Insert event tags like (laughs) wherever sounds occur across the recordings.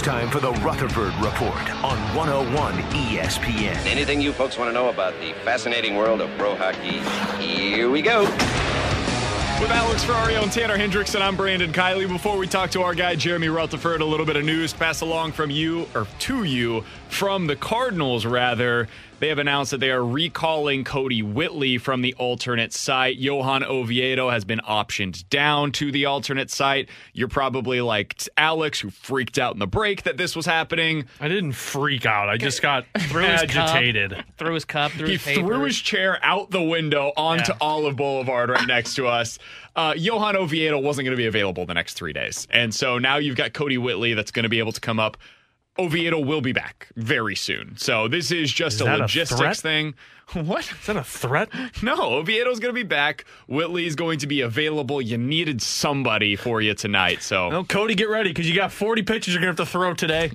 It's time for the Rutherford Report on 101 ESPN. Anything you folks want to know about the fascinating world of pro hockey? Here we go. With Alex Ferrario and Tanner Hendrickson, I'm Brandon Kiley. Before we talk to our guy Jeremy Rutherford, a little bit of news passed along from you, or to you, from the Cardinals, rather. They have announced that they are recalling Kodi Whitley from the alternate site. Johan Oviedo has been optioned down to the alternate site. You're probably like Alex, who freaked out in the break that this was happening. I didn't freak out. I just got (laughs) really agitated. Cup, threw his cup, threw he his papers. threw his chair out the window onto Yeah. Olive Boulevard right next to us. Uh, Johan Oviedo wasn't going to be available the next three days. And so now you've got Kodi Whitley that's going to be able to come up. Oviedo will be back very soon. So this is just Is a that a logistics thing. (laughs) What? Is that a threat? (laughs) No, Oviedo's going to be back. Whitley's going to be available. You needed somebody for you tonight. So Well, Kodi, get ready because you got 40 pitches you're going to have to throw today.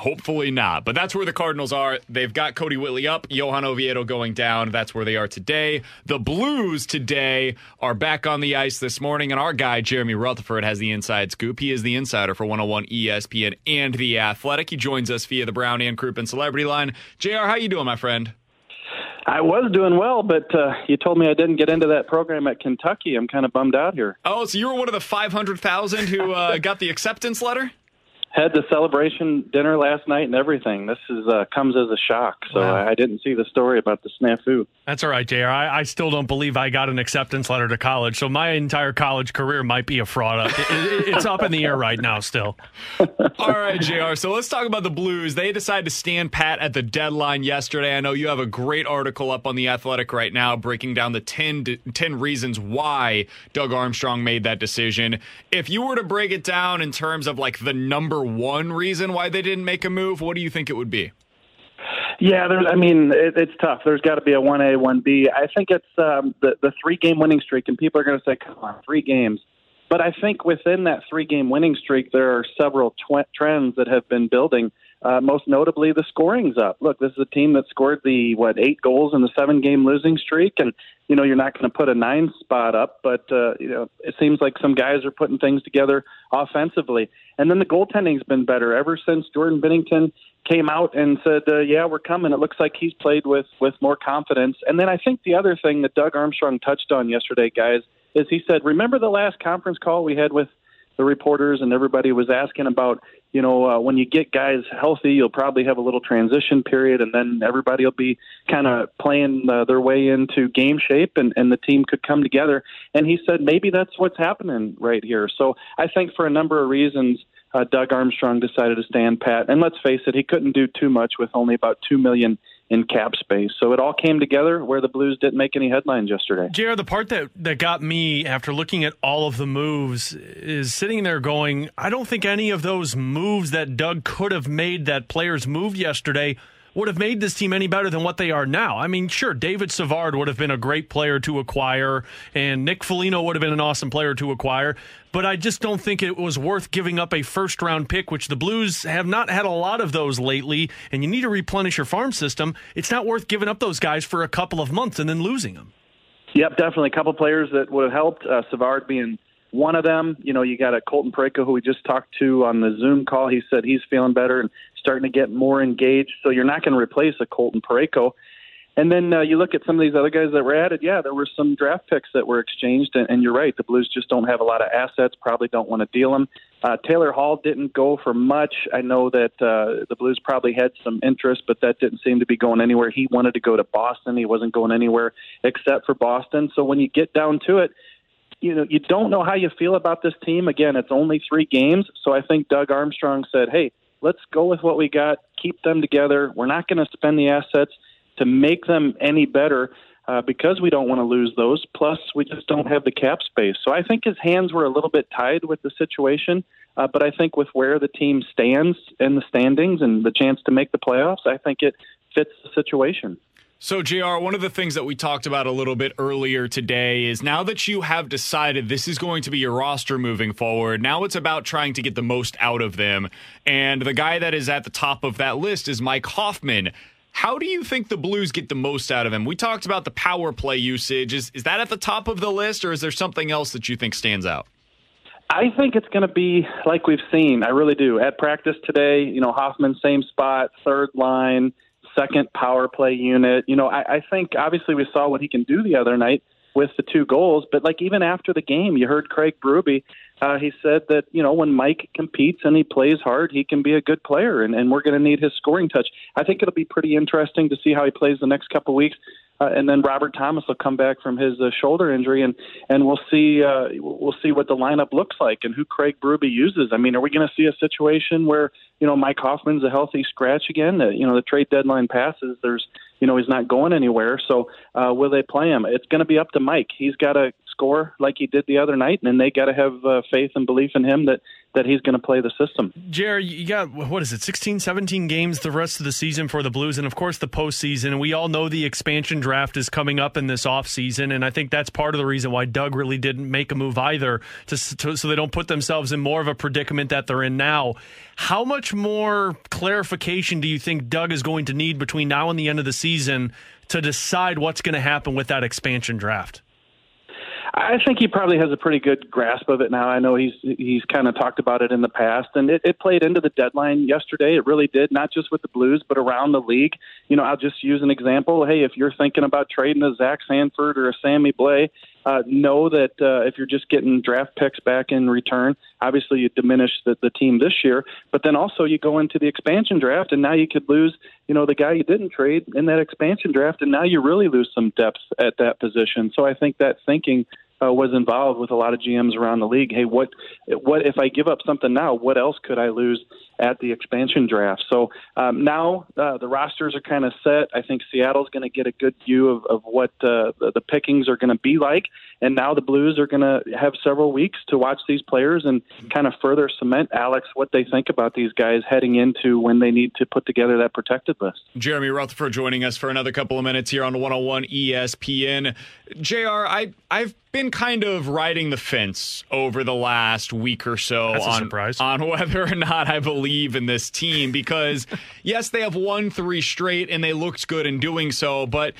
Hopefully not. But that's where the Cardinals are. They've got Kodi Whitley up, Johan Oviedo going down. That's where they are today. The Blues today are back on the ice this morning, and our guy, Jeremy Rutherford, has the inside scoop. He is the insider for 101 ESPN and The Athletic. He joins us via the Brown and Crouppen Celebrity Line. JR, how you doing, my friend? I was doing well, but uh, you told me I didn't get into that program at Kentucky. I'm kind of bummed out here. Oh, so you were one of the 500,000 who uh, got the acceptance letter? Had the celebration dinner last night and everything. This is uh, comes as a shock. So Wow. I, I didn't see the story about the snafu. That's all right, JR. I, I still don't believe I got an acceptance letter to college, so my entire college career might be a fraud. It- it- it's up in the air right now still. (laughs) All right, JR. So let's talk about the Blues. They decided to stand pat at the deadline yesterday. I know you have a great article up on The Athletic right now breaking down the 10, d- 10 reasons why Doug Armstrong made that decision. If you were to break it down in terms of like the number one reason why they didn't make a move, what do you think it would be? Yeah, there's. I mean, it, it's tough. There's got to be a one A, one B. I think it's um, the the three game winning streak, and people are going to say, "Come on, three games." But I think within that three game winning streak, there are several tw- trends that have been building. Uh, most notably, the scoring's up. Look, this is a team that scored the what eight goals in the seven game losing streak, and you know you're not going to put a nine spot up, but uh, you know it seems like some guys are putting things together offensively. And then the goaltending's been better ever since Jordan Binnington came out and said, uh, "Yeah, we're coming." It looks like he's played with with more confidence. And then I think the other thing that Doug Armstrong touched on yesterday, guys, is he said, "Remember the last conference call we had with the reporters and everybody was asking about, you know, uh, when you get guys healthy, you'll probably have a little transition period, and then everybody will be kind of playing uh, their way into game shape, and, and the team could come together. And he said maybe that's what's happening right here. So I think for a number of reasons, uh, Doug Armstrong decided to stand pat. And let's face it, he couldn't do too much with only about two million in cap space. So it all came together where the Blues didn't make any headlines yesterday. JR, the part that, that got me after looking at all of the moves is sitting there going, I don't think any of those moves that Doug could have made that players moved yesterday would have made this team any better than what they are now. I mean, sure, David Savard would have been a great player to acquire, and Nick Foligno would have been an awesome player to acquire, but I just don't think it was worth giving up a first round pick, which the Blues have not had a lot of those lately, and you need to replenish your farm system. It's not worth giving up those guys for a couple of months and then losing them. Yep, definitely. A couple players that would have helped. Uh, Savard being one of them. You know, you got a Colton Parayko who we just talked to on the Zoom call. He said he's feeling better and starting to get more engaged. So you're not going to replace a Colton Parayko. And then uh, you look at some of these other guys that were added. Yeah, there were some draft picks that were exchanged, and, and you're right. The Blues just don't have a lot of assets. Probably don't want to deal them. Uh, Taylor Hall didn't go for much. I know that uh, the Blues probably had some interest, but that didn't seem to be going anywhere. He wanted to go to Boston. He wasn't going anywhere except for Boston. So when you get down to it, you know you don't know how you feel about this team. Again, it's only three games, so I think Doug Armstrong said, "Hey, let's go with what we got. Keep them together. We're not going to spend the assets." to make them any better uh, because we don't want to lose those. Plus, we just don't have the cap space. So I think his hands were a little bit tied with the situation. Uh, but I think with where the team stands in the standings and the chance to make the playoffs, I think it fits the situation. So, JR, one of the things that we talked about a little bit earlier today is now that you have decided this is going to be your roster moving forward, now it's about trying to get the most out of them. And the guy that is at the top of that list is Mike Hoffman. How do you think the Blues get the most out of him? We talked about the power play usage. Is is that at the top of the list, or is there something else that you think stands out? I think it's going to be like we've seen. I really do. At practice today, you know, Hoffman, same spot, third line, second power play unit. You know, I, I think obviously we saw what he can do the other night with the two goals, but like even after the game, you heard Craig Berube uh, he said that you know when Mike competes and he plays hard, he can be a good player, and, and we're going to need his scoring touch. I think it'll be pretty interesting to see how he plays the next couple weeks. Uh, and then Robert Thomas will come back from his uh, shoulder injury, and and we'll see uh, we'll see what the lineup looks like and who Craig Berube uses. I mean, are we going to see a situation where you know Mike Hoffman's a healthy scratch again? Uh, you know, the trade deadline passes. There's you know he's not going anywhere. So uh, will they play him? It's going to be up to Mike. He's got to score like he did the other night, and they got to have uh, faith and belief in him that that he's going to play the system. Jerry, you got what is it, 16, 17 games the rest of the season for the Blues, and of course the postseason. We all know the expansion draft is coming up in this offseason, and I think that's part of the reason why Doug really didn't make a move either, to, to, so they don't put themselves in more of a predicament that they're in now. How much more clarification do you think Doug is going to need between now and the end of the season to decide what's going to happen with that expansion draft? I think he probably has a pretty good grasp of it now. I know he's he's kind of talked about it in the past, and it, it played into the deadline yesterday. It really did, not just with the Blues, but around the league. You know, I'll just use an example. Hey, if you're thinking about trading a Zach Sanford or a Sammy Blais, uh, know that uh, if you're just getting draft picks back in return, obviously you diminish the, the team this year, but then also you go into the expansion draft, and now you could lose, you know, the guy you didn't trade in that expansion draft, and now you really lose some depth at that position. So I think that thinking uh, was involved with a lot of GMs around the league. Hey, what what if I give up something now? What else could I lose at the expansion draft? So um, now uh, the rosters are kind of set. I think Seattle's going to get a good view of, of what uh, the, the pickings are going to be like, and now the Blues are going to have several weeks to watch these players and kind of further cement, Alex, what they think about these guys heading into when they need to put together that protected list. Jeremy Rutherford joining us for another couple of minutes here on 101 ESPN. JR, I I've been kind of riding the fence over the last week or so on, on (laughs) whether or not I believe in this team because (laughs) yes, they have won three straight and they looked good in doing so, but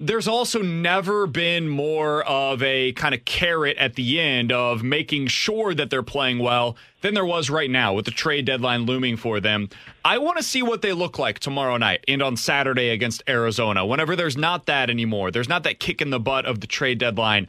there's also never been more of a kind of carrot at the end of making sure that they're playing well than there was right now with the trade deadline looming for them. I want to see what they look like tomorrow night and on Saturday against Arizona. Whenever there's not that anymore, there's not that kick in the butt of the trade deadline.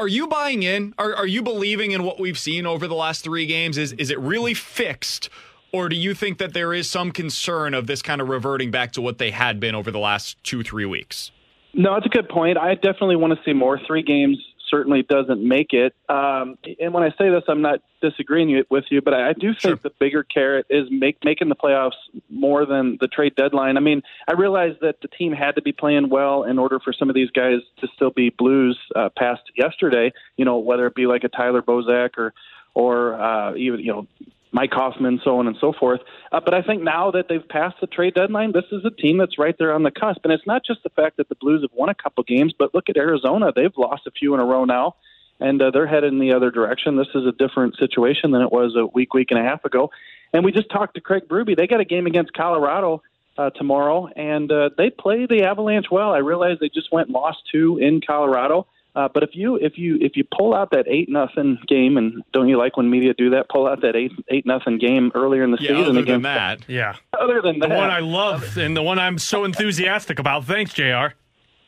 Are you buying in? Are, are you believing in what we've seen over the last three games? Is is it really fixed? Or do you think that there is some concern of this kind of reverting back to what they had been over the last two, three weeks? No, that's a good point. I definitely want to see more. Three games certainly doesn't make it. Um, and when I say this, I'm not disagreeing with you, but I do think sure. the bigger carrot is make, making the playoffs more than the trade deadline. I mean, I realize that the team had to be playing well in order for some of these guys to still be Blues uh, past yesterday. You know, whether it be like a Tyler Bozak or or uh, even you know Mike Hoffman, so on and so forth. Uh, but I think now that they've passed the trade deadline, this is a team that's right there on the cusp. And it's not just the fact that the Blues have won a couple games, but look at Arizona. They've lost a few in a row now, and uh, they're headed in the other direction. This is a different situation than it was a week, week and a half ago. And we just talked to Craig Berube. They got a game against Colorado uh, tomorrow, and uh, they play the Avalanche well. I realize they just went and lost two in Colorado. Uh, but if you if you if you pull out that eight nothing game, and don't you like when media do that? Pull out that eight eight nothing game earlier in the yeah, season other against than that. Yeah. Other than that, the one I love and the one I'm so enthusiastic about. Thanks, Jr.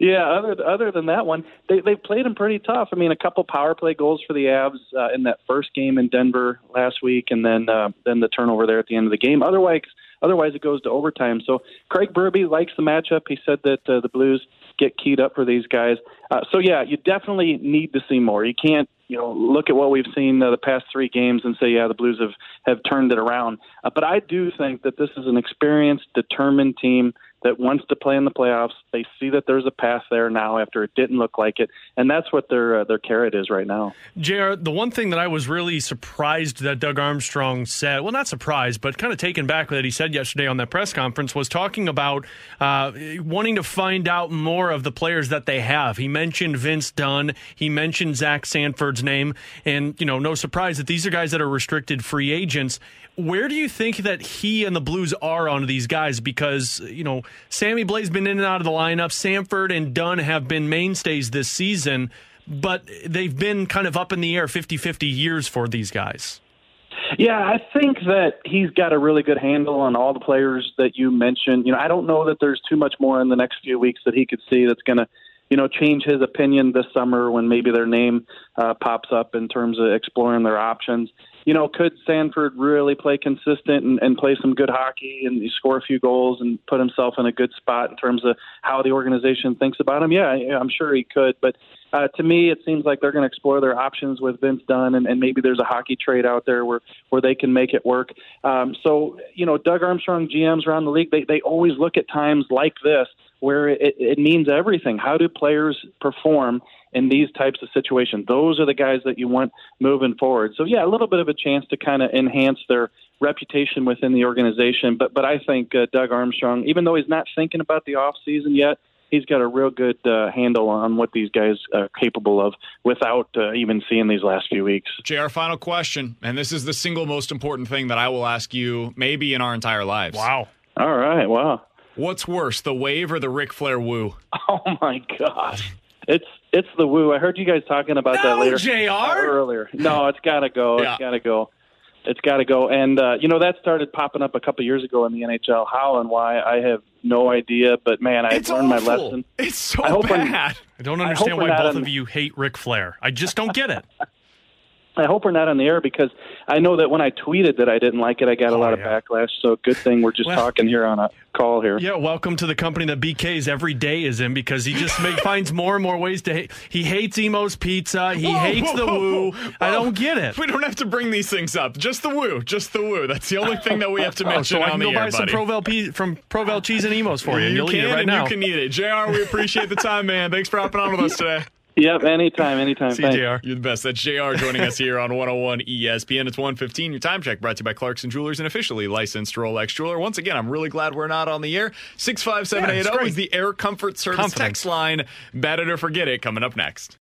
Yeah, other other than that one, they they played them pretty tough. I mean, a couple power play goals for the Avs uh, in that first game in Denver last week, and then uh, then the turnover there at the end of the game. Otherwise, otherwise it goes to overtime. So Craig Berube likes the matchup. He said that uh, the Blues get keyed up for these guys. Uh, so yeah, you definitely need to see more. You can't you know look at what we've seen uh, the past three games and say yeah the Blues have have turned it around. Uh, but I do think that this is an experienced, determined team that wants to play in the playoffs. They see that there's a path there now after it didn't look like it, and that's what their uh, their carrot is right now. Jr. The one thing that I was really surprised that Doug Armstrong said, well, not surprised, but kind of taken back that he said yesterday on that press conference was talking about uh, wanting to find out more of the players that they have. He mentioned Vince Dunn, he mentioned Zach Sanford's name, and you know, no surprise that these are guys that are restricted free agents. Where do you think that he and the Blues are on these guys? Because, you know, Sammy Blais's been in and out of the lineup. Sanford and Dunn have been mainstays this season, but they've been kind of up in the air 50 50 years for these guys. Yeah, I think that he's got a really good handle on all the players that you mentioned. You know, I don't know that there's too much more in the next few weeks that he could see that's going to you know, change his opinion this summer when maybe their name uh, pops up in terms of exploring their options. You know, could Sanford really play consistent and, and play some good hockey and score a few goals and put himself in a good spot in terms of how the organization thinks about him? Yeah, I'm sure he could. But uh, to me, it seems like they're going to explore their options with Vince Dunn, and, and maybe there's a hockey trade out there where where they can make it work. Um, so, you know, Doug Armstrong GMs around the league, they they always look at times like this where it, it means everything. How do players perform in these types of situations? Those are the guys that you want moving forward. So yeah, a little bit of a chance to kind of enhance their reputation within the organization. But but I think uh, Doug Armstrong, even though he's not thinking about the off season yet, he's got a real good uh, handle on what these guys are capable of without uh, even seeing these last few weeks. JR, final question, and this is the single most important thing that I will ask you maybe in our entire lives. Wow. All right. Wow. What's worse, the wave or the Ric Flair woo? Oh my god. It's it's the woo. I heard you guys talking about no, that later. JR? earlier. No, it's got to go. Yeah. It's got to go. It's got to go. And uh, you know that started popping up a couple years ago in the NHL. How and why I have no idea. But man, I It's learned my awful. lesson. It's so I bad. I don't understand hope why both of you hate Ric Flair. I just don't get it. (laughs) I hope we're not on the air because I know that when I tweeted that I didn't like it, I got a Oh, lot yeah. of backlash. So good thing we're just Well- talking here on a call here. Yeah, welcome to the company that BK's every day is in because he just make, (laughs) finds more and more ways to hate. He hates Imo's Pizza. He Whoa, hates whoa, the whoa, woo. whoa, I don't get it. We don't have to bring these things up. Just the woo. Just the woo. That's the only thing that we have to (laughs) oh, mention. Oh, mention so I on can the go air, buy some. Provel pe- from Provel cheese and Imos for you, and you you'll can eat it right and now. you can eat it. JR, we appreciate the time, man. Thanks for hopping on with us today. (laughs) Yep, anytime, anytime. See you, Thanks. JR. You're the best. That's JR joining us here on 101 ESPN. It's 115. Your time check brought to you by Clarkson Jewelers, an officially licensed Rolex jeweler. Once again, I'm really glad we're not on the air. 65780 Yeah, oh is the Air Comfort Service Confidence. text line. Bet it or forget it coming up next.